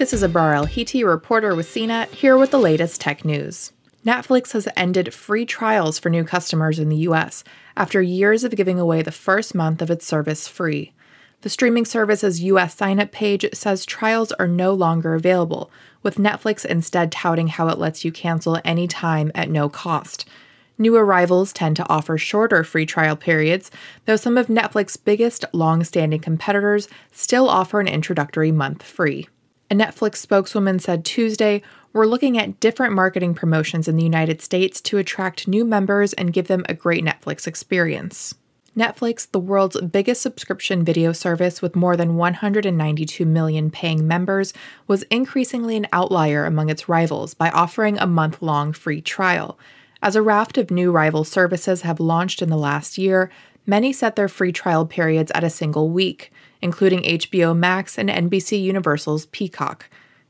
This is Abrar El-Hiti, reporter with CNET, here with the latest tech news. Netflix has ended free trials for new customers in the US after years of giving away the first month of its service free. The streaming service's US sign up page says trials are no longer available, with Netflix instead touting how it lets you cancel any time at no cost. New arrivals tend to offer shorter free trial periods, though some of Netflix's biggest long standing competitors still offer an introductory month free. A Netflix spokeswoman said Tuesday, We're looking at different marketing promotions in the United States to attract new members and give them a great Netflix experience. Netflix, the world's biggest subscription video service with more than 192 million paying members, was increasingly an outlier among its rivals by offering a month long free trial. As a raft of new rival services have launched in the last year, many set their free trial periods at a single week including HBO Max and NBC Universal's Peacock.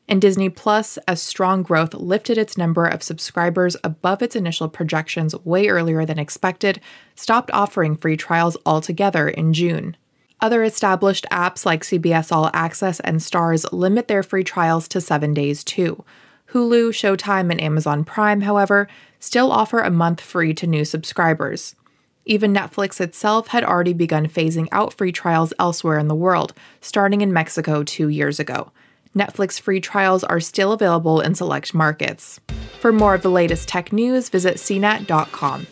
And Disney Plus, as strong growth lifted its number of subscribers above its initial projections way earlier than expected, stopped offering free trials altogether in June. Other established apps like CBS All Access and Starz limit their free trials to seven days too. Hulu, Showtime, and Amazon Prime, however, still offer a month free to new subscribers. Even Netflix itself had already begun phasing out free trials elsewhere in the world, starting in Mexico two years ago. Netflix free trials are still available in select markets. For more of the latest tech news, visit cnet.com.